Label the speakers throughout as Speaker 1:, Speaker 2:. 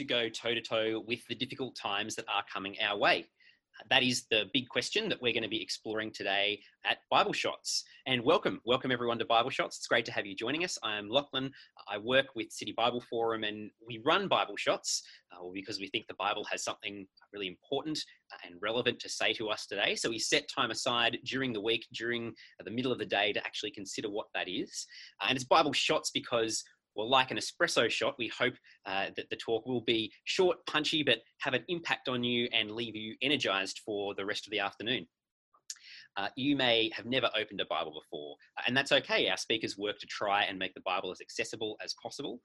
Speaker 1: to go toe to toe with the difficult times that are coming our way? That is the big question that we're going to be exploring today at Bible Shots. And welcome, welcome everyone to Bible Shots. It's great to have you joining us. I'm Lachlan. I work with City Bible Forum and we run Bible Shots uh, because we think the Bible has something really important and relevant to say to us today. So we set time aside during the week, during the middle of the day to actually consider what that is. And it's Bible Shots because well, like an espresso shot, we hope uh, that the talk will be short, punchy, but have an impact on you and leave you energized for the rest of the afternoon. Uh, you may have never opened a Bible before, and that's okay. Our speakers work to try and make the Bible as accessible as possible.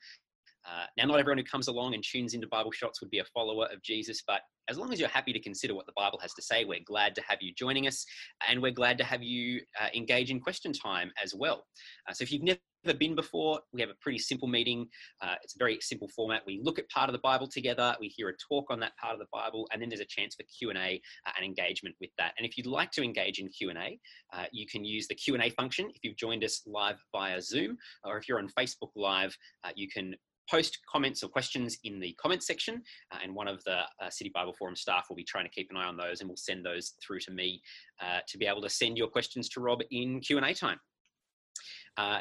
Speaker 1: Uh, now, not everyone who comes along and tunes into Bible Shots would be a follower of Jesus, but as long as you're happy to consider what the Bible has to say, we're glad to have you joining us, and we're glad to have you uh, engage in question time as well. Uh, so, if you've never been before, we have a pretty simple meeting. Uh, it's a very simple format. We look at part of the Bible together, we hear a talk on that part of the Bible, and then there's a chance for Q and A uh, and engagement with that. And if you'd like to engage in Q and A, uh, you can use the Q and A function if you've joined us live via Zoom, or if you're on Facebook Live, you can post comments or questions in the comments section, uh, and one of the uh, City Bible Forum staff will be trying to keep an eye on those, and we'll send those through to me uh, to be able to send your questions to Rob in Q and A time. Uh,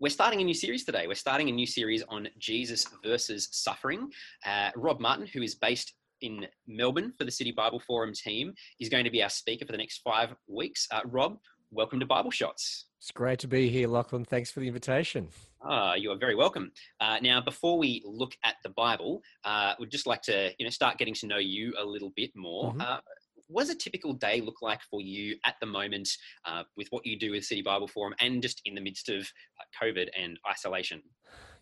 Speaker 1: we're starting a new series today. We're starting a new series on Jesus versus suffering. Uh, Rob Martin, who is based in Melbourne for the City Bible Forum team, is going to be our speaker for the next five weeks. Uh, Rob, welcome to Bible Shots.
Speaker 2: It's great to be here, Lachlan. Thanks for the invitation.
Speaker 1: Ah, you are very welcome. Uh, now, before we look at the Bible, uh, we'd just like to, you know, start getting to know you a little bit more. Mm-hmm. Uh, what does a typical day look like for you at the moment uh, with what you do with City Bible Forum and just in the midst of uh, COVID and isolation?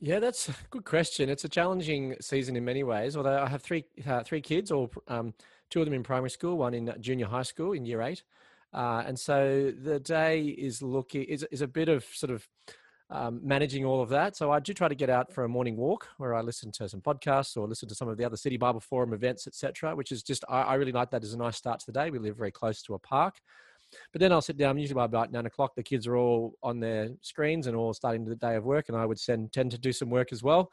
Speaker 2: Yeah, that's a good question. It's a challenging season in many ways. Although I have three uh, three kids, or um, two of them in primary school, one in junior high school in year eight, uh, and so the day is looking is, is a bit of sort of um, managing all of that. So I do try to get out for a morning walk where I listen to some podcasts or listen to some of the other City Bible Forum events, etc. Which is just I, I, really like that as a nice start to the day. We live very close to a park. But then I'll sit down usually by about nine o'clock. The kids are all on their screens and all starting the day of work, and I would send tend to do some work as well.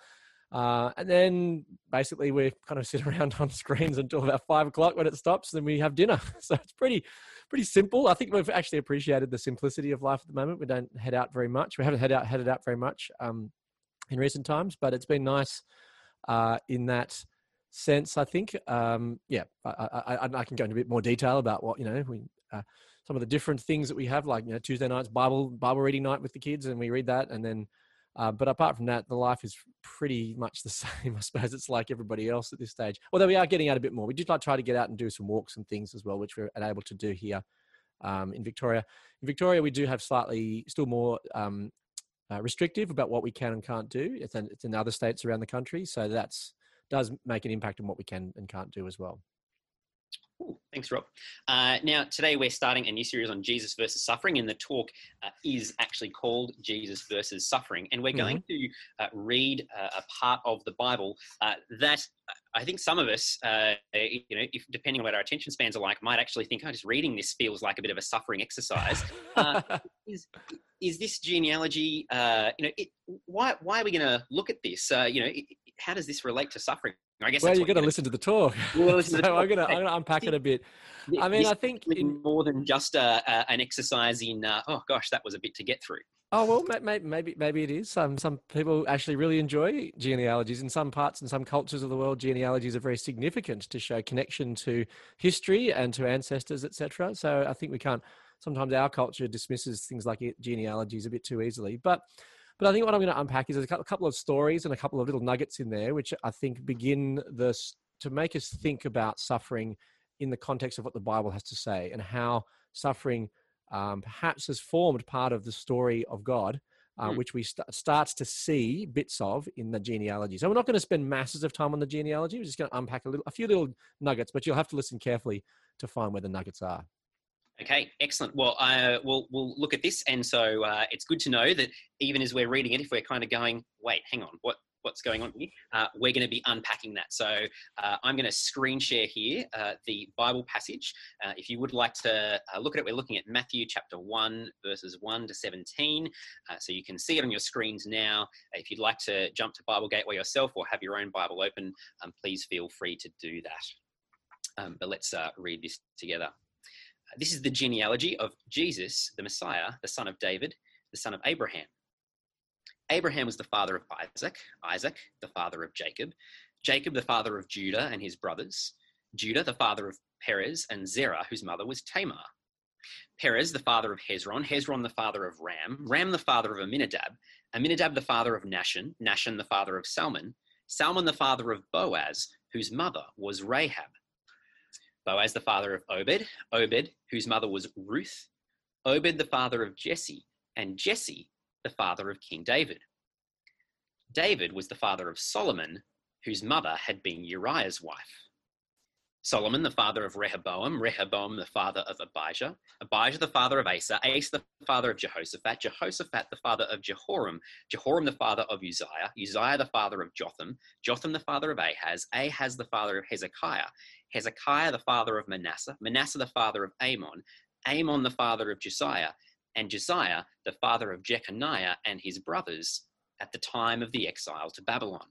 Speaker 2: Uh, and then basically we kind of sit around on screens until about five o'clock when it stops. Then we have dinner. So it's pretty, pretty simple. I think we've actually appreciated the simplicity of life at the moment. We don't head out very much. We haven't head out headed out very much um, in recent times, but it's been nice uh, in that sense. I think. Um, yeah, I, I, I, can go into a bit more detail about what you know. We uh, some of the different things that we have, like you know, Tuesday nights Bible Bible reading night with the kids, and we read that, and then uh, but apart from that, the life is pretty much the same. I suppose it's like everybody else at this stage. Although we are getting out a bit more. We did like try to get out and do some walks and things as well, which we're able to do here um, in Victoria. In Victoria, we do have slightly still more um, uh, restrictive about what we can and can't do. It's in, it's in other states around the country, so that's does make an impact on what we can and can't do as well.
Speaker 1: Ooh, thanks, Rob. Uh, now, today we're starting a new series on Jesus versus suffering, and the talk uh, is actually called Jesus versus Suffering. And we're mm-hmm. going to uh, read uh, a part of the Bible uh, that I think some of us, uh, you know, if, depending on what our attention spans are like, might actually think, "Oh, just reading this feels like a bit of a suffering exercise." is is this genealogy? you know, it, why why are we going to look at this? you know, it, how does this relate to suffering?
Speaker 2: I guess. Well, you're going to listen to the talk. Well, so I'm going to unpack it a bit. I mean, I think
Speaker 1: in, more than just a, a, an exercise in. Uh, oh gosh, that was a bit to get through.
Speaker 2: Oh well, maybe maybe maybe it is. Some some people actually really enjoy genealogies. In some parts and some cultures of the world, genealogies are very significant to show connection to history and to ancestors, etc. So I think we can't. Sometimes our culture dismisses things like genealogies a bit too easily, but but I think what I'm going to unpack is a couple of stories and a couple of little nuggets in there, which I think begin this to make us think about suffering in the context of what the Bible has to say and how suffering um, perhaps has formed part of the story of God. Uh, mm. Which we st- starts to see bits of in the genealogy. So we're not going to spend masses of time on the genealogy. We're just going to unpack a little, a few little nuggets, but you'll have to listen carefully to find where the nuggets are.
Speaker 1: Okay, excellent. Well, uh, we'll we'll look at this, and so uh, it's good to know that even as we're reading it, if we're kind of going, wait, hang on, what what's going on here, uh, we're going to be unpacking that. So uh, I'm going to screen share here uh, the Bible passage. Uh, if you would like to look at it, we're looking at Matthew chapter 1, verses 1 to 17. Uh, so you can see it on your screens now. If you'd like to jump to Bible Gateway yourself or have your own Bible open, um, please feel free to do that. Um, but let's read this together. This is the genealogy of Jesus, the Messiah, the son of David, the son of Abraham. Abraham was the father of Isaac, Isaac, the father of Jacob, Jacob, the father of Judah and his brothers, Judah, the father of Perez, and Zerah, whose mother was Tamar. Perez, the father of Hezron, Hezron, the father of Ram, Ram, the father of Amminadab, Amminadab, the father of Nahshon, Nahshon, the father of Salmon, Salmon, the father of Boaz, whose mother was Rahab. Boaz, the father of Obed, Obed, whose mother was Ruth, Obed, the father of Jesse, and Jesse, the father of King David. David was the father of Solomon, whose mother had been Uriah's wife. Solomon, the father of Rehoboam, Rehoboam, the father of Abijah, Abijah, the father of Asa, Asa, the father of Jehoshaphat, Jehoshaphat, the father of Jehoram, Jehoram, the father of Uzziah, Uzziah, the father of Jotham, Jotham, the father of Ahaz, Ahaz, the father of Hezekiah, Hezekiah, the father of Manasseh, Manasseh, the father of Amon, Amon, the father of Josiah, and Josiah, the father of Jeconiah and his brothers, at the time of the exile to Babylon.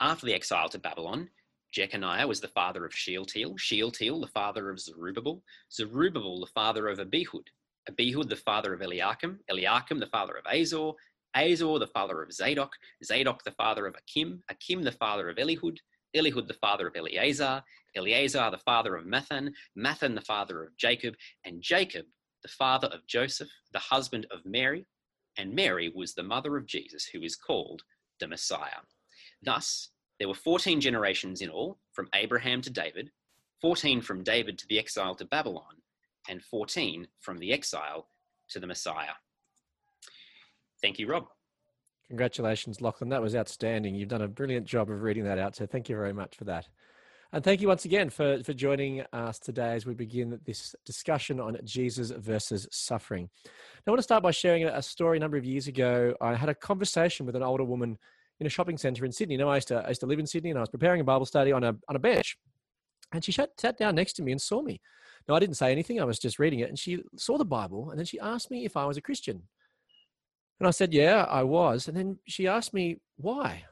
Speaker 1: After the exile to Babylon, Jeconiah was the father of Shealtiel, Shealtiel the father of Zerubbabel, Zerubbabel the father of Abihud, Abihud the father of Eliakim, Eliakim the father of Azor, Azor the father of Zadok, Zadok the father of Achim, Achim the father of Elihud, Elihud the father of Eleazar, Eleazar the father of Matthan, Matthan the father of Jacob, and Jacob the father of Joseph, the husband of Mary, and Mary was the mother of Jesus, who is called the Messiah. Thus, there were 14 generations in all, from Abraham to David, 14 from David to the exile to Babylon, and 14 from the exile to the Messiah. Thank you, Rob.
Speaker 2: Congratulations, Lachlan. That was outstanding. You've done a brilliant job of reading that out. So thank you very much for that. And thank you once again for, for joining us today as we begin this discussion on Jesus versus suffering. Now, I want to start by sharing a story a number of years ago. I had a conversation with an older woman in a shopping center in Sydney. Now, I used to, I used to live in Sydney and I was preparing a Bible study on a, on a bench. And she sat, sat down next to me and saw me. Now, I didn't say anything, I was just reading it. And she saw the Bible and then she asked me if I was a Christian. And I said, Yeah, I was. And then she asked me why.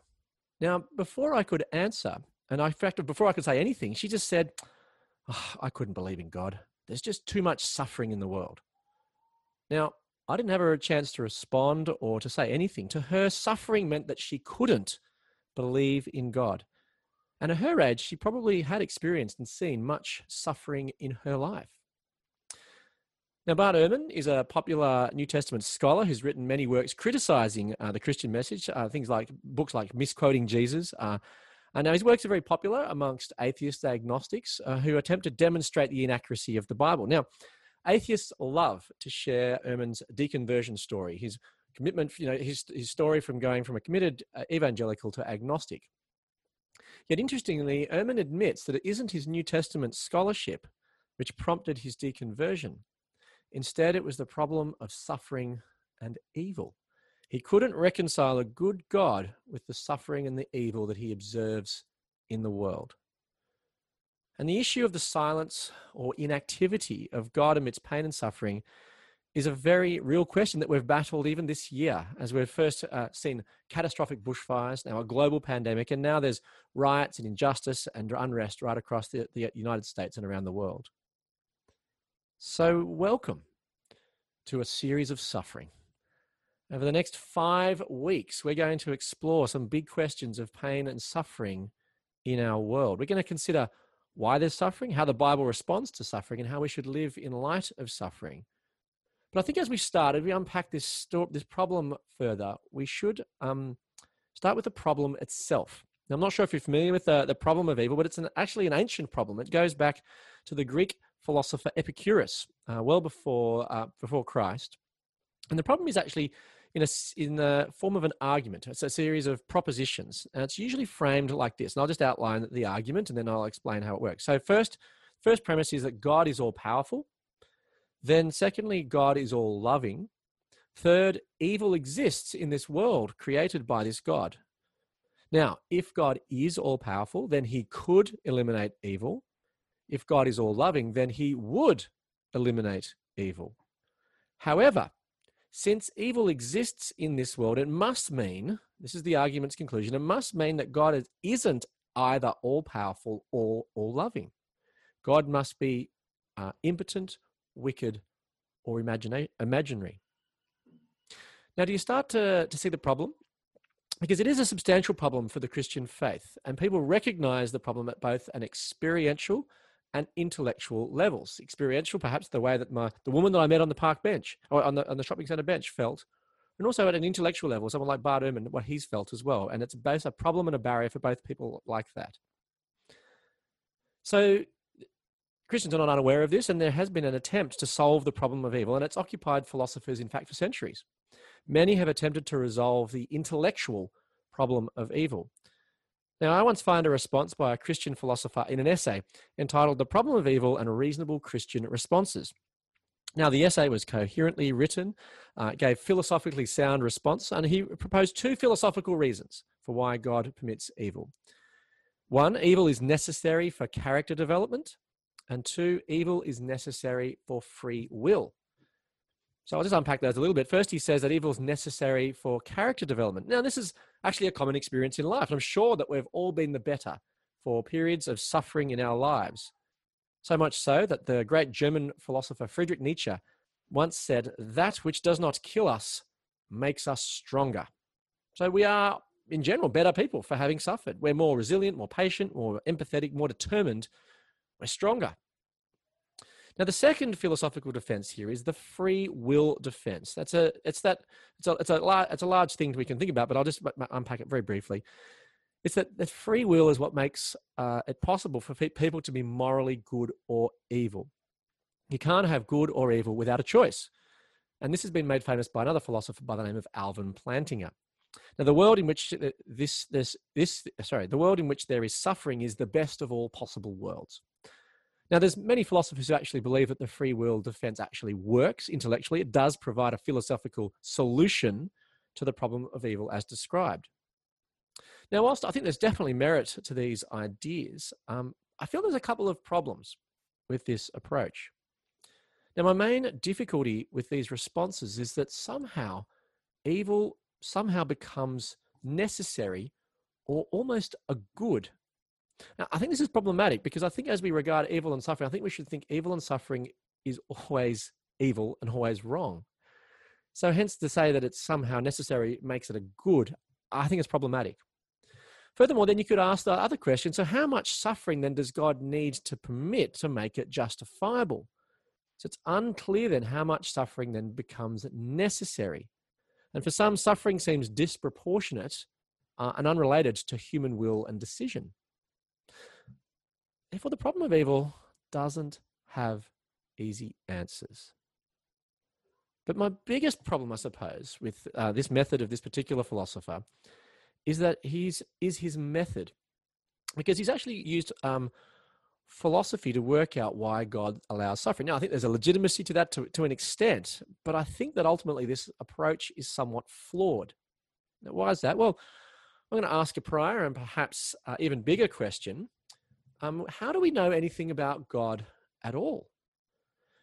Speaker 2: Now, before I could answer, and I, in fact, before I could say anything, she just said, oh, I couldn't believe in God. There's just too much suffering in the world. Now, I didn't have a chance to respond or to say anything. To her, suffering meant that she couldn't believe in God. And at her age, she probably had experienced and seen much suffering in her life. Now, Bart Ehrman is a popular New Testament scholar who's written many works criticizing uh, the Christian message, uh, things like books like Misquoting Jesus. Uh, and now his works are very popular amongst atheist agnostics uh, who attempt to demonstrate the inaccuracy of the Bible. Now, atheists love to share Ehrman's deconversion story, his commitment, you know, his, his story from going from a committed uh, evangelical to agnostic. Yet interestingly, Ehrman admits that it isn't his New Testament scholarship which prompted his deconversion. Instead, it was the problem of suffering and evil. He couldn't reconcile a good God with the suffering and the evil that he observes in the world. And the issue of the silence or inactivity of God amidst pain and suffering is a very real question that we've battled even this year, as we've first uh, seen catastrophic bushfires, now a global pandemic, and now there's riots and injustice and unrest right across the, the United States and around the world. So, welcome to a series of suffering. Over the next five weeks, we're going to explore some big questions of pain and suffering in our world. We're going to consider why there's suffering, how the Bible responds to suffering, and how we should live in light of suffering. But I think as we start, as we unpack this, this problem further, we should um, start with the problem itself. Now, I'm not sure if you're familiar with the, the problem of evil, but it's an, actually an ancient problem. It goes back to the Greek philosopher Epicurus, uh, well before uh, before Christ. And the problem is actually in a in the form of an argument. It's a series of propositions, and it's usually framed like this. And I'll just outline the argument, and then I'll explain how it works. So first, first premise is that God is all powerful. Then, secondly, God is all loving. Third, evil exists in this world created by this God. Now, if God is all powerful, then he could eliminate evil. If God is all loving, then he would eliminate evil. However, since evil exists in this world, it must mean, this is the argument's conclusion, it must mean that God isn't either all powerful or all loving. God must be uh, impotent, wicked, or imagina- imaginary. Now, do you start to, to see the problem? Because it is a substantial problem for the Christian faith, and people recognize the problem at both an experiential and intellectual levels. Experiential, perhaps the way that my the woman that I met on the park bench or on the on the shopping centre bench felt, and also at an intellectual level, someone like Bart Ehrman, what he's felt as well. And it's both a problem and a barrier for both people like that. So Christians are not unaware of this, and there has been an attempt to solve the problem of evil, and it's occupied philosophers, in fact, for centuries. Many have attempted to resolve the intellectual problem of evil. Now, I once found a response by a Christian philosopher in an essay entitled The Problem of Evil and Reasonable Christian Responses. Now, the essay was coherently written, uh, gave philosophically sound response, and he proposed two philosophical reasons for why God permits evil. One, evil is necessary for character development, and two, evil is necessary for free will. So I'll just unpack those a little bit. First, he says that evil is necessary for character development. Now, this is actually a common experience in life. I'm sure that we've all been the better for periods of suffering in our lives. So much so that the great German philosopher Friedrich Nietzsche once said, That which does not kill us makes us stronger. So we are, in general, better people for having suffered. We're more resilient, more patient, more empathetic, more determined. We're stronger. Now, the second philosophical defense here is the free will defense. That's a, it's that, it's a, it's a, it's a large thing we can think about, but I'll just unpack it very briefly. It's that, that free will is what makes uh, it possible for people to be morally good or evil. You can't have good or evil without a choice. And this has been made famous by another philosopher by the name of Alvin Plantinga. Now, the world in which uh, this, this, this, sorry, the world in which there is suffering is the best of all possible worlds. Now, there's many philosophers who actually believe that the free will defense actually works intellectually. It does provide a philosophical solution to the problem of evil as described. Now, whilst I think there's definitely merit to these ideas, um, I feel there's a couple of problems with this approach. Now, my main difficulty with these responses is that somehow evil somehow becomes necessary or almost a good now, I think this is problematic because I think as we regard evil and suffering, I think we should think evil and suffering is always evil and always wrong. So, hence to say that it's somehow necessary makes it a good, I think it's problematic. Furthermore, then you could ask the other question so, how much suffering then does God need to permit to make it justifiable? So, it's unclear then how much suffering then becomes necessary. And for some, suffering seems disproportionate uh, and unrelated to human will and decision. Therefore, the problem of evil doesn't have easy answers. But my biggest problem, I suppose, with uh, this method of this particular philosopher is that he's is his method, because he's actually used um, philosophy to work out why God allows suffering. Now, I think there's a legitimacy to that to, to an extent, but I think that ultimately this approach is somewhat flawed. Now, why is that? Well, I'm going to ask a prior and perhaps uh, even bigger question um, how do we know anything about God at all?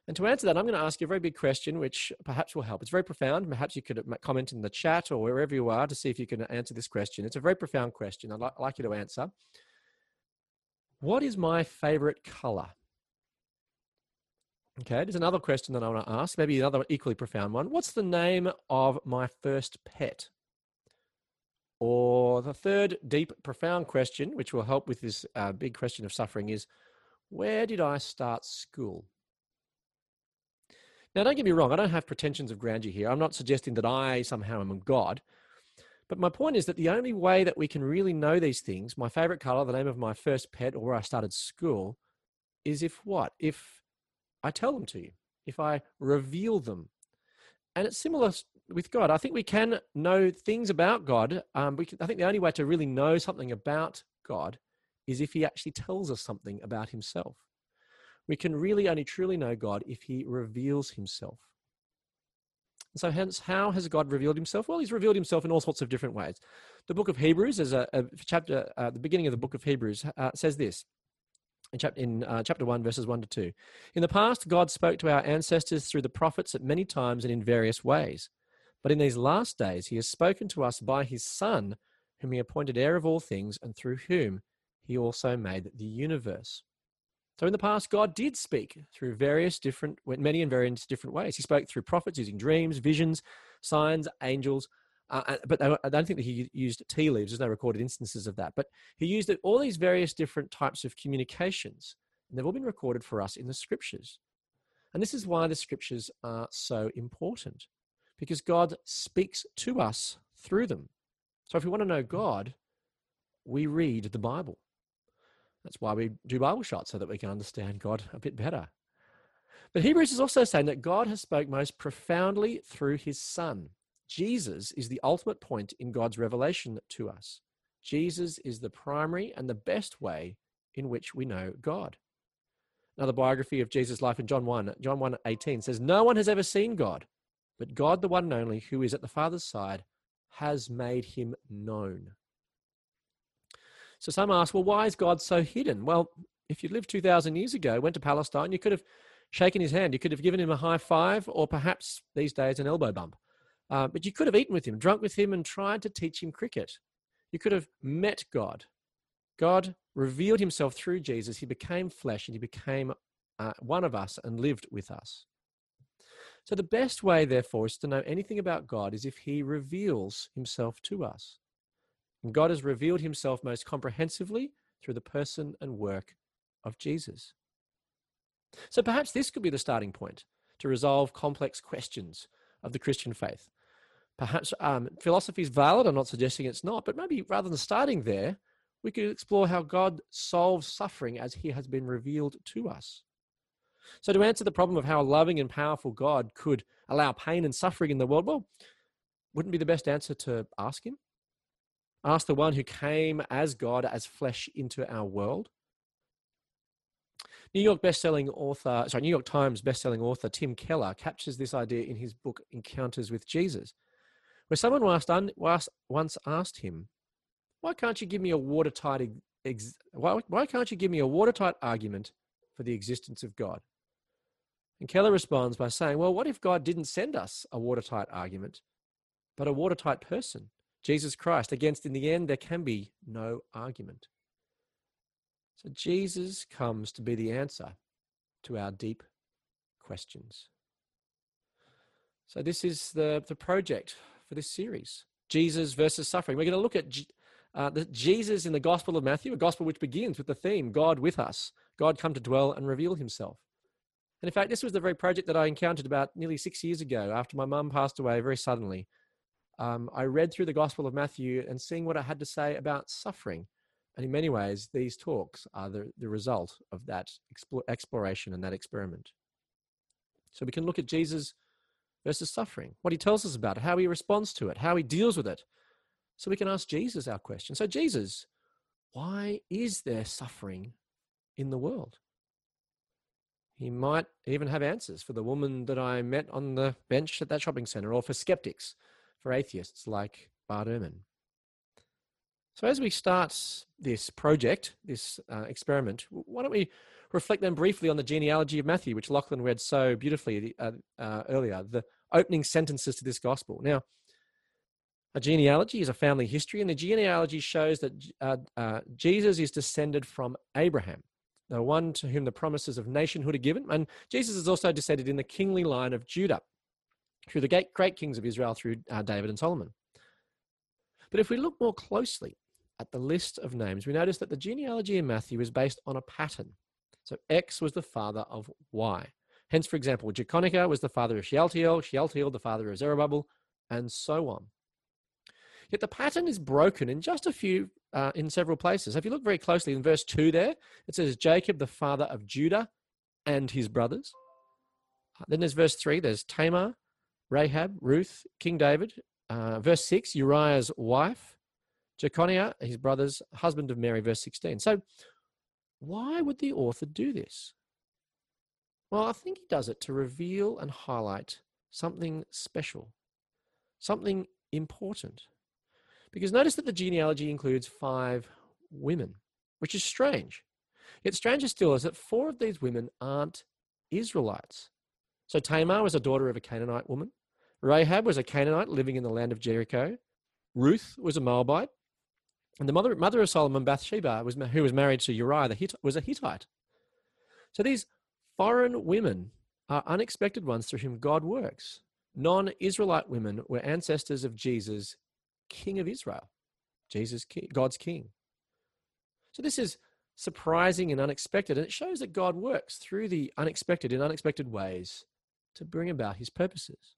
Speaker 2: And to answer that, I'm going to ask you a very big question, which perhaps will help. It's very profound. Perhaps you could uh, comment in the chat or wherever you are to see if you can answer this question. It's a very profound question. I'd, li- I'd like you to answer. What is my favorite color? Okay, there's another question that I want to ask, maybe another equally profound one. What's the name of my first pet? Or the third deep, profound question, which will help with this uh, big question of suffering, is where did I start school? Now, don't get me wrong, I don't have pretensions of grandeur here. I'm not suggesting that I somehow am a God. But my point is that the only way that we can really know these things, my favorite color, the name of my first pet, or where I started school, is if what? If I tell them to you, if I reveal them. And it's similar with God. I think we can know things about God. Um, we can, I think the only way to really know something about God is if He actually tells us something about Himself. We can really only truly know God if He reveals Himself. And so, hence, how has God revealed himself? Well, he's revealed himself in all sorts of different ways. The book of Hebrews, is a, a chapter, uh, the beginning of the book of Hebrews, uh, says this in, in uh, chapter 1, verses 1 to 2. In the past, God spoke to our ancestors through the prophets at many times and in various ways. But in these last days, he has spoken to us by his Son, whom he appointed heir of all things, and through whom he also made the universe. So in the past, God did speak through various different, many and various different ways. He spoke through prophets using dreams, visions, signs, angels. Uh, but I don't think that he used tea leaves. There's no recorded instances of that. But he used all these various different types of communications, and they've all been recorded for us in the scriptures. And this is why the scriptures are so important, because God speaks to us through them. So if we want to know God, we read the Bible. That's why we do Bible shots so that we can understand God a bit better. But Hebrews is also saying that God has spoke most profoundly through his son. Jesus is the ultimate point in God's revelation to us. Jesus is the primary and the best way in which we know God. Now, the biography of Jesus' life in John 1, John 1 18 says, No one has ever seen God, but God, the one and only, who is at the Father's side, has made him known. So some ask, well, why is God so hidden? Well, if you lived 2,000 years ago, went to Palestine, you could have shaken his hand. You could have given him a high five or perhaps these days an elbow bump. Uh, but you could have eaten with him, drunk with him, and tried to teach him cricket. You could have met God. God revealed himself through Jesus. He became flesh and he became uh, one of us and lived with us. So, the best way, therefore, is to know anything about God is if he reveals himself to us. And God has revealed himself most comprehensively through the person and work of Jesus. So perhaps this could be the starting point to resolve complex questions of the Christian faith. Perhaps um, philosophy is valid. I'm not suggesting it's not, but maybe rather than starting there, we could explore how God solves suffering as he has been revealed to us. So, to answer the problem of how a loving and powerful God could allow pain and suffering in the world, well, wouldn't be the best answer to ask him? Ask the one who came as God, as flesh into our world. New York best-selling author, sorry, New York Times best-selling author Tim Keller captures this idea in his book Encounters with Jesus, where someone once asked him, "Why can't you give me a watertight why, why can't you give me a watertight argument for the existence of God?" And Keller responds by saying, "Well, what if God didn't send us a watertight argument, but a watertight person?" Jesus Christ, against in the end there can be no argument. So Jesus comes to be the answer to our deep questions. So this is the, the project for this series Jesus versus suffering. We're going to look at uh, the Jesus in the Gospel of Matthew, a gospel which begins with the theme God with us, God come to dwell and reveal himself. And in fact, this was the very project that I encountered about nearly six years ago after my mum passed away very suddenly um, I read through the Gospel of Matthew and seeing what I had to say about suffering. And in many ways, these talks are the, the result of that exploration and that experiment. So we can look at Jesus versus suffering, what he tells us about it, how he responds to it, how he deals with it. So we can ask Jesus our question. So, Jesus, why is there suffering in the world? He might even have answers for the woman that I met on the bench at that shopping center or for skeptics for atheists like Bart Ehrman. So, as we start this project, this uh, experiment, why don't we reflect then briefly on the genealogy of Matthew, which Lachlan read so beautifully uh, uh, earlier, the opening sentences to this gospel. Now, a genealogy is a family history, and the genealogy shows that uh, uh, Jesus is descended from Abraham, the one to whom the promises of nationhood are given. And Jesus is also descended in the kingly line of Judah through the great kings of Israel through uh, David and Solomon. But if we look more closely at the list of names, we notice that the genealogy in Matthew is based on a pattern. So X was the father of Y. Hence, for example, Jeconiah was the father of Shealtiel, Shealtiel the father of Zerubbabel, and so on. Yet the pattern is broken in just a few, uh, in several places. If you look very closely in verse 2 there, it says Jacob, the father of Judah and his brothers. Then there's verse 3, there's Tamar, Rahab, Ruth, King David. Uh, verse 6, Uriah's wife, Jeconiah, his brother's husband of Mary, verse 16. So, why would the author do this? Well, I think he does it to reveal and highlight something special, something important. Because notice that the genealogy includes five women, which is strange. Yet stranger still is that four of these women aren't Israelites. So Tamar was a daughter of a Canaanite woman. Rahab was a Canaanite living in the land of Jericho. Ruth was a Moabite. And the mother, mother of Solomon, Bathsheba, was, who was married to Uriah, the Hittite, was a Hittite. So these foreign women are unexpected ones through whom God works. Non Israelite women were ancestors of Jesus, King of Israel, Jesus, God's King. So this is surprising and unexpected, and it shows that God works through the unexpected in unexpected ways to bring about his purposes.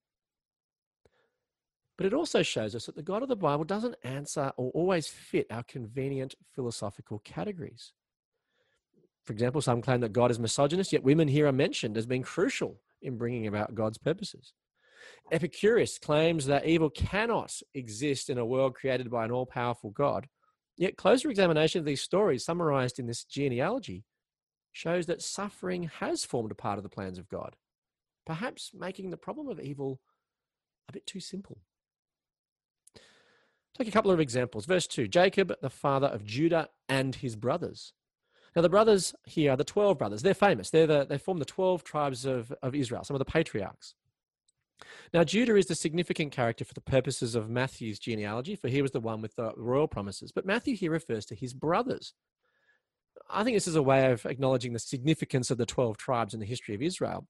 Speaker 2: But it also shows us that the God of the Bible doesn't answer or always fit our convenient philosophical categories. For example, some claim that God is misogynist, yet women here are mentioned as being crucial in bringing about God's purposes. Epicurus claims that evil cannot exist in a world created by an all powerful God. Yet, closer examination of these stories, summarized in this genealogy, shows that suffering has formed a part of the plans of God, perhaps making the problem of evil a bit too simple. Take a couple of examples. Verse 2 Jacob, the father of Judah and his brothers. Now, the brothers here are the 12 brothers. They're famous. They're the, they form the 12 tribes of, of Israel, some of the patriarchs. Now, Judah is the significant character for the purposes of Matthew's genealogy, for he was the one with the royal promises. But Matthew here refers to his brothers. I think this is a way of acknowledging the significance of the 12 tribes in the history of Israel.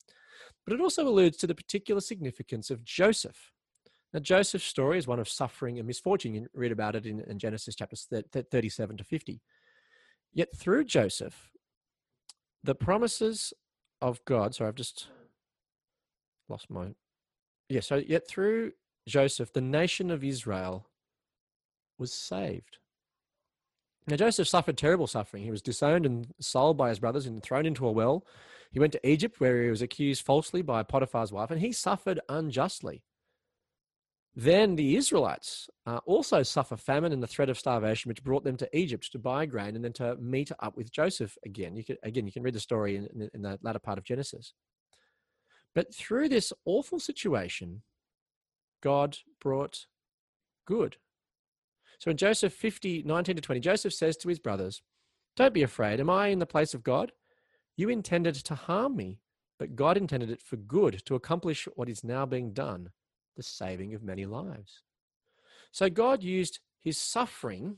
Speaker 2: But it also alludes to the particular significance of Joseph. Now, Joseph's story is one of suffering and misfortune. You read about it in, in Genesis chapters 37 to 50. Yet through Joseph, the promises of God, sorry, I've just lost my yeah, so yet through Joseph, the nation of Israel was saved. Now, Joseph suffered terrible suffering. He was disowned and sold by his brothers and thrown into a well. He went to Egypt, where he was accused falsely by Potiphar's wife, and he suffered unjustly. Then the Israelites uh, also suffer famine and the threat of starvation, which brought them to Egypt to buy grain and then to meet up with Joseph again. You can, again, you can read the story in, in the latter part of Genesis. But through this awful situation, God brought good. So in Joseph 50, 19 to 20, Joseph says to his brothers, Don't be afraid. Am I in the place of God? You intended to harm me, but God intended it for good to accomplish what is now being done, the saving of many lives. So God used his suffering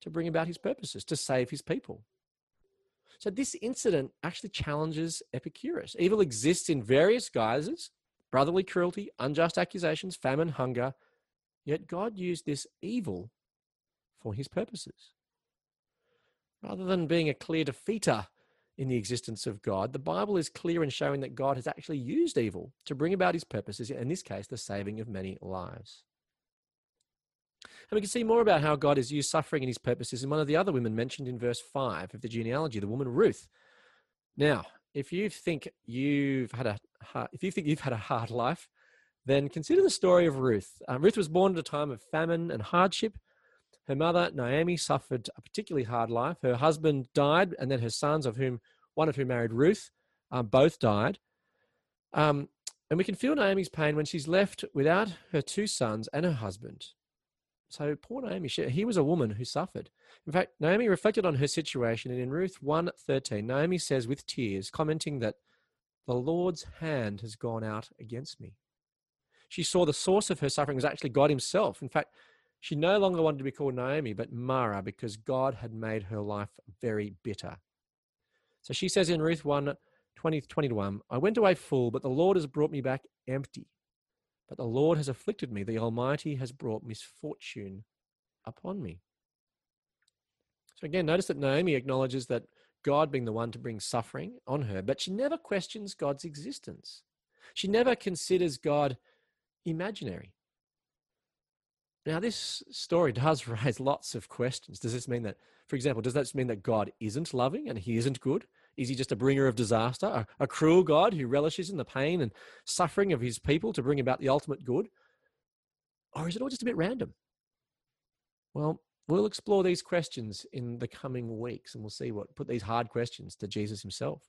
Speaker 2: to bring about his purposes, to save his people. So this incident actually challenges Epicurus. Evil exists in various guises brotherly cruelty, unjust accusations, famine, hunger. Yet God used this evil for his purposes. Rather than being a clear defeater in the existence of God, the Bible is clear in showing that God has actually used evil to bring about his purposes, in this case, the saving of many lives. And we can see more about how God has used suffering in his purposes in one of the other women mentioned in verse 5 of the genealogy, the woman Ruth. Now, if you think you've had a hard, if you think you've had a hard life, then consider the story of Ruth. Um, Ruth was born at a time of famine and hardship. Her mother Naomi suffered a particularly hard life. Her husband died, and then her sons, of whom one of whom married Ruth, um, both died. Um, and we can feel Naomi's pain when she's left without her two sons and her husband. So poor Naomi, she, he was a woman who suffered. In fact, Naomi reflected on her situation, and in Ruth 1:13, Naomi says with tears, commenting that the Lord's hand has gone out against me. She saw the source of her suffering was actually God Himself. In fact, she no longer wanted to be called Naomi, but Mara, because God had made her life very bitter. So she says in Ruth 1 20, 21, I went away full, but the Lord has brought me back empty. But the Lord has afflicted me, the Almighty has brought misfortune upon me. So again, notice that Naomi acknowledges that God being the one to bring suffering on her, but she never questions God's existence. She never considers God imaginary. Now, this story does raise lots of questions. Does this mean that, for example, does that mean that God isn't loving and he isn't good? Is he just a bringer of disaster, a, a cruel God who relishes in the pain and suffering of his people to bring about the ultimate good? Or is it all just a bit random? Well, we'll explore these questions in the coming weeks and we'll see what put these hard questions to Jesus himself.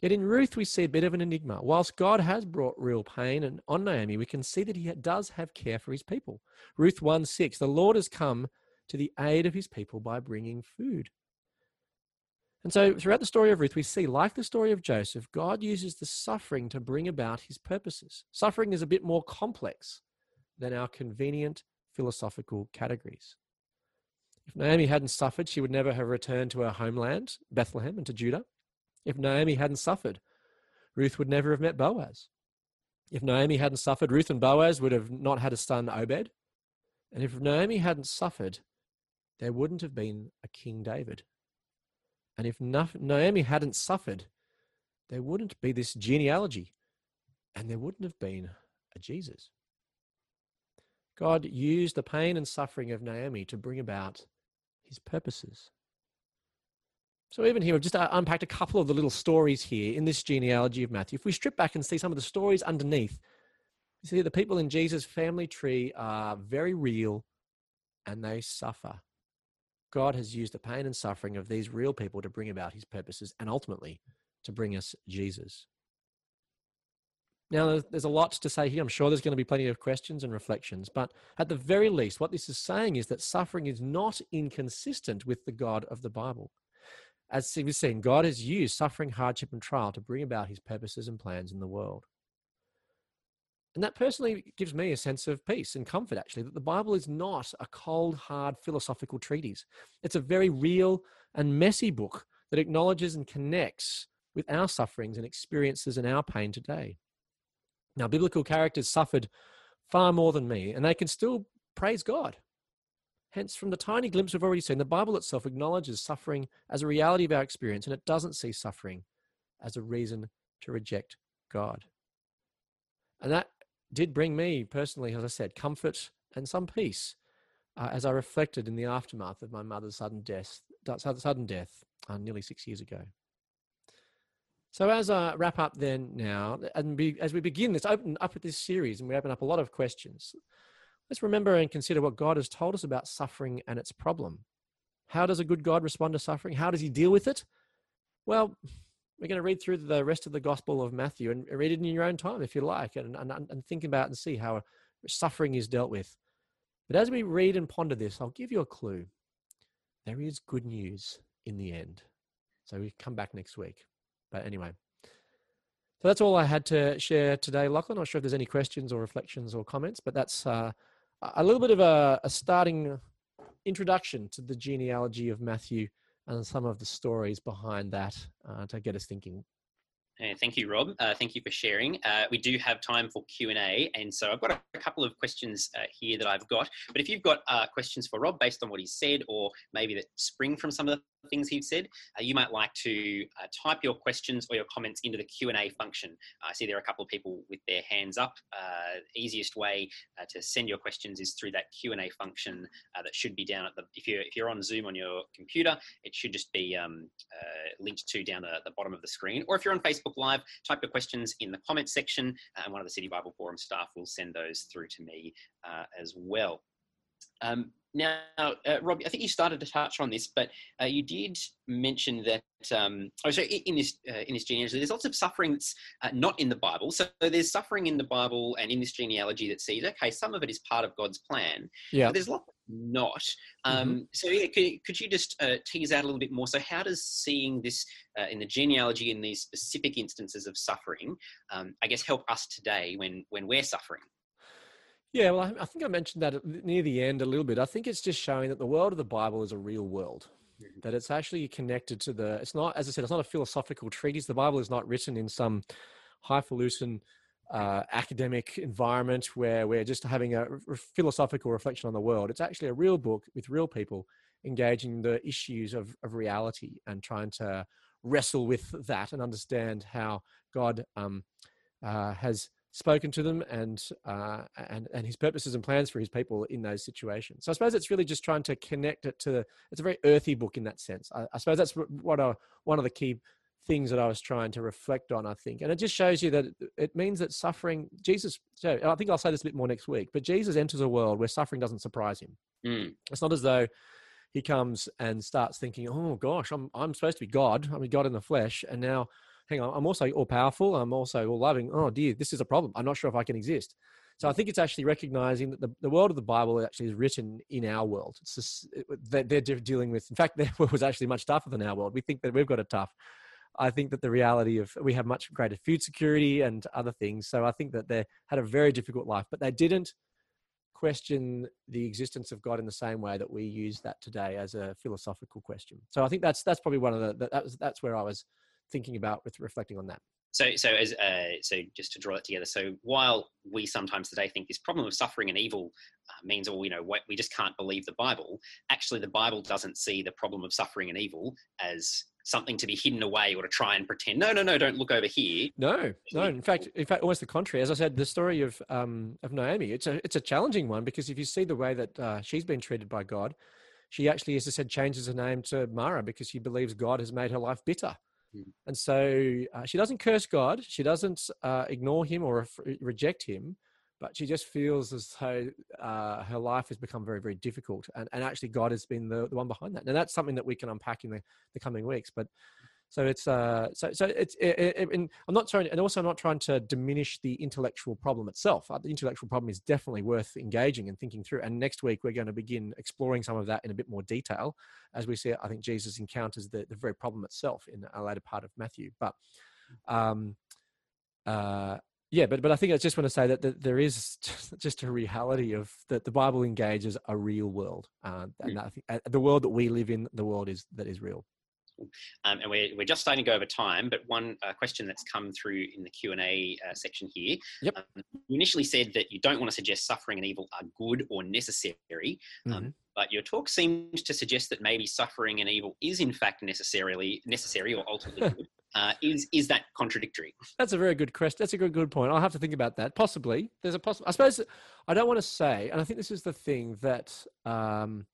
Speaker 2: Yet in Ruth, we see a bit of an enigma. Whilst God has brought real pain and on Naomi, we can see that he does have care for his people. Ruth 1 6, the Lord has come to the aid of his people by bringing food. And so, throughout the story of Ruth, we see, like the story of Joseph, God uses the suffering to bring about his purposes. Suffering is a bit more complex than our convenient philosophical categories. If Naomi hadn't suffered, she would never have returned to her homeland, Bethlehem, and to Judah. If Naomi hadn't suffered, Ruth would never have met Boaz. If Naomi hadn't suffered, Ruth and Boaz would have not had a son, Obed. And if Naomi hadn't suffered, there wouldn't have been a King David. And if Naomi hadn't suffered, there wouldn't be this genealogy and there wouldn't have been a Jesus. God used the pain and suffering of Naomi to bring about his purposes. So even here, we've just uh, unpacked a couple of the little stories here in this genealogy of Matthew. If we strip back and see some of the stories underneath, you see the people in Jesus' family tree are very real and they suffer. God has used the pain and suffering of these real people to bring about his purposes and ultimately to bring us Jesus. Now, there's a lot to say here. I'm sure there's going to be plenty of questions and reflections. But at the very least, what this is saying is that suffering is not inconsistent with the God of the Bible. As we've seen, God has used suffering, hardship, and trial to bring about his purposes and plans in the world. And that personally gives me a sense of peace and comfort, actually, that the Bible is not a cold, hard philosophical treatise. It's a very real and messy book that acknowledges and connects with our sufferings and experiences and our pain today. Now, biblical characters suffered far more than me, and they can still praise God. Hence, from the tiny glimpse we've already seen, the Bible itself acknowledges suffering as a reality of our experience, and it doesn't see suffering as a reason to reject God. And that did bring me personally, as I said, comfort and some peace uh, as I reflected in the aftermath of my mother's sudden death, sudden death uh, nearly six years ago. So as I wrap up then now, and be, as we begin this, open up with this series, and we open up a lot of questions, let's remember and consider what God has told us about suffering and its problem. How does a good God respond to suffering? How does he deal with it? Well, we're going to read through the rest of the Gospel of Matthew and read it in your own time if you like, and, and, and think about and see how suffering is dealt with. But as we read and ponder this, I'll give you a clue. There is good news in the end. So we come back next week. But anyway, so that's all I had to share today, Lachlan. Not sure if there's any questions or reflections or comments, but that's uh, a little bit of a, a starting introduction to the genealogy of Matthew and some of the stories behind that uh, to get us thinking.
Speaker 1: thank you, Rob. Uh, thank you for sharing. Uh, we do have time for Q and A, and so I've got a, a couple of questions uh, here that I've got. But if you've got uh, questions for Rob based on what he said, or maybe that spring from some of the things he said, uh, you might like to uh, type your questions or your comments into the Q&A function. I see there are a couple of people with their hands up. Uh, easiest way uh, to send your questions is through that Q&A function uh, that should be down at the, if you're, if you're on Zoom on your computer, it should just be um, linked to down the, the bottom of the screen. Or if you're on Facebook Live, type your questions in the comments section and one of the City Bible Forum staff will send those through to me as well. Um, now, uh, Rob, I think you started to touch on this, but uh, you did mention that. Um, oh, so in this uh, in this genealogy, there's lots of suffering that's uh, not in the Bible. So there's suffering in the Bible and in this genealogy that sees okay, some of it is part of God's plan. Yeah. But there's lots not. Um, mm-hmm. So yeah, could, could you just uh, tease out a little bit more? So how does seeing this uh, in the genealogy in these specific instances of suffering, um, I guess, help us today when when we're suffering?
Speaker 2: Yeah, well, I, think I mentioned that near the end a little bit. I think it's just showing that the world of the Bible is a real world, mm-hmm. that it's actually connected to the. It's not, as I said, it's not a philosophical treatise. The Bible is not written in some highfalutin uh, academic environment where we're just having a philosophical reflection on the world. It's actually a real book with real people engaging the issues of, of reality and trying to wrestle with that and understand how God um, uh, has spoken to them and uh, and and his purposes and plans for his people in those situations. So I suppose it's really just trying to connect it to. It's a very earthy book in that sense. I, I suppose that's what a, one of the key things that I was trying to reflect on. I think, and it just shows you that it means that suffering. Jesus. So I think I'll say this a bit more next week. But Jesus enters a world where suffering doesn't surprise him. Mm. It's not as though he comes and starts thinking, "Oh gosh, I'm I'm supposed to be God. I'm a God in the flesh, and now." Hang on, I'm also all powerful. I'm also all loving. Oh dear, this is a problem. I'm not sure if I can exist. So I think it's actually recognizing that the, the world of the Bible actually is written in our world. It's just, they're, they're dealing with, in fact, their world was actually much tougher than our world. We think that we've got it tough. I think that the reality of we have much greater food security and other things. So I think that they had a very difficult life, but they didn't question the existence of God in the same way that we use that today as a philosophical question. So I think that's that's probably one of the that was that's where I was thinking about with reflecting on that.
Speaker 1: So, so as uh, so, just to draw it together. So, while we sometimes today think this problem of suffering and evil uh, means, well, you know, we just can't believe the Bible. Actually, the Bible doesn't see the problem of suffering and evil as something to be hidden away or to try and pretend. No, no, no, don't look over here.
Speaker 2: No, no. In fact, in fact, almost the contrary. As I said, the story of um, of Naomi, it's a it's a challenging one because if you see the way that uh, she's been treated by God, she actually, as I said, changes her name to Mara because she believes God has made her life bitter. And so uh, she doesn't curse God. She doesn't uh, ignore him or reject him, but she just feels as though uh, her life has become very, very difficult. And, and actually, God has been the, the one behind that. And that's something that we can unpack in the, the coming weeks. But so it's uh, so so it's. It, it, and I'm not trying, and also I'm not trying to diminish the intellectual problem itself. Uh, the intellectual problem is definitely worth engaging and thinking through. And next week we're going to begin exploring some of that in a bit more detail, as we see. I think Jesus encounters the the very problem itself in a later part of Matthew. But, um, uh, yeah, but but I think I just want to say that, that there is just a reality of that the Bible engages a real world, uh, and mm. I think uh, the world that we live in, the world is that is real.
Speaker 1: Um, and we're, we're just starting to go over time, but one uh, question that's come through in the Q&A uh, section here.
Speaker 2: Yep. Um,
Speaker 1: you initially said that you don't want to suggest suffering and evil are good or necessary, um, mm-hmm. but your talk seems to suggest that maybe suffering and evil is in fact necessarily necessary or ultimately good. Uh, is is that contradictory?
Speaker 2: That's a very good question. That's a good good point. I'll have to think about that. Possibly, there's a possible. I suppose I don't want to say, and I think this is the thing that um,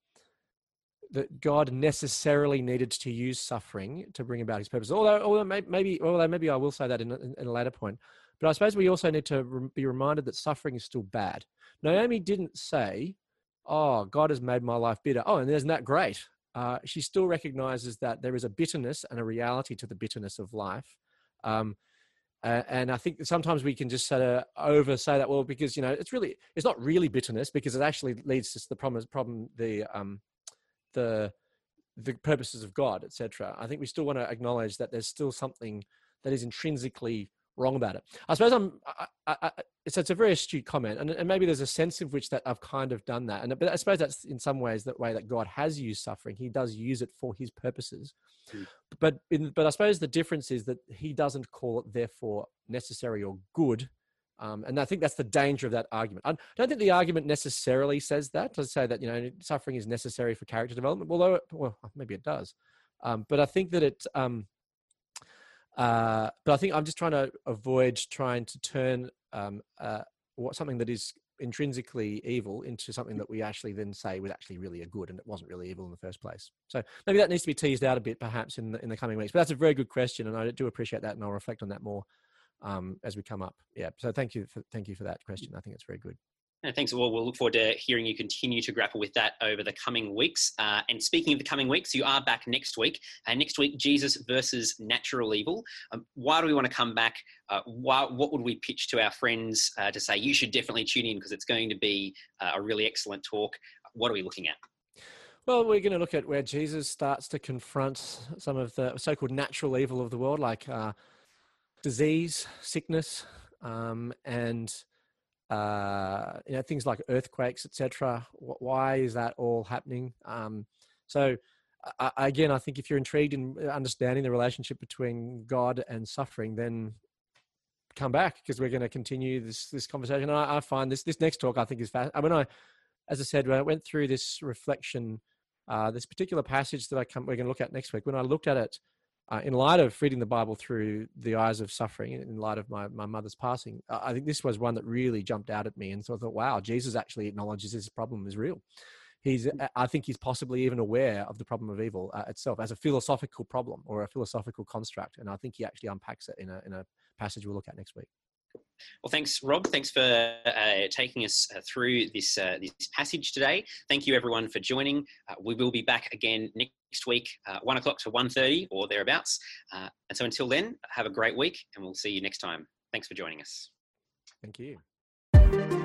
Speaker 2: that God necessarily needed to use suffering to bring about His purpose. Although, although maybe, although maybe I will say that in a, in a later point. But I suppose we also need to be reminded that suffering is still bad. Naomi didn't say, "Oh, God has made my life bitter." Oh, and isn't that great? Uh, she still recognizes that there is a bitterness and a reality to the bitterness of life. Um, and I think sometimes we can just sort of over say that well because you know it's really it's not really bitterness because it actually leads to the problem problem the um, the the purposes of God, etc. I think we still want to acknowledge that there's still something that is intrinsically wrong about it. I suppose I'm. I, I, I, it's, it's a very astute comment, and, and maybe there's a sense in which that I've kind of done that, and but I suppose that's in some ways that way that God has used suffering. He does use it for His purposes, mm. but in, but I suppose the difference is that He doesn't call it therefore necessary or good um, and I think that's the danger of that argument. I don't think the argument necessarily says that to say that you know suffering is necessary for character development. Although, well, maybe it does. Um, but I think that it. Um, uh, but I think I'm just trying to avoid trying to turn um, uh, what something that is intrinsically evil into something that we actually then say was actually really a good and it wasn't really evil in the first place. So maybe that needs to be teased out a bit perhaps in the, in the coming weeks. But that's a very good question and I do appreciate that and I'll reflect on that more um, as we come up. Yeah. So thank you for thank you for that question. I think it's very good.
Speaker 1: And thanks. Well, we'll look forward to hearing you continue to grapple with that over the coming weeks. Uh, and speaking of the coming weeks, you are back next week. And uh, next week, Jesus versus natural evil. Um, why do we want to come back? Uh, why, what would we pitch to our friends uh, to say you should definitely tune in because it's going to be uh, a really excellent talk? What are we looking at?
Speaker 2: Well, we're going to look at where Jesus starts to confront some of the so-called natural evil of the world, like uh, disease, sickness, um, and uh, you know things like earthquakes, etc. Why is that all happening? Um, so uh, again, I think if you're intrigued in understanding the relationship between God and suffering, then come back because we're going to continue this this conversation. And I, I, find this this next talk I think is. I mean, I as I said when I went through this reflection, uh, this particular passage that I come we're going to look at next week. When I looked at it uh, in light of reading the Bible through the eyes of suffering, in light of my, my mother's passing, I think this was one that really jumped out at me. And so I thought, wow, Jesus actually acknowledges this problem is real. He's, mm. I think he's possibly even aware of the problem of evil uh, itself as a philosophical problem or a philosophical construct. And I think he actually unpacks it in a, in a passage we'll look at next week.
Speaker 1: Well, thanks, Rob. Thanks for uh, taking us uh, through this uh, this passage today. Thank you, everyone, for joining. Uh, we will be back again next week, uh, one o'clock to 1.30 or thereabouts. Uh, and so, until then, have a great week, and we'll see you next time. Thanks for joining us.
Speaker 2: Thank you.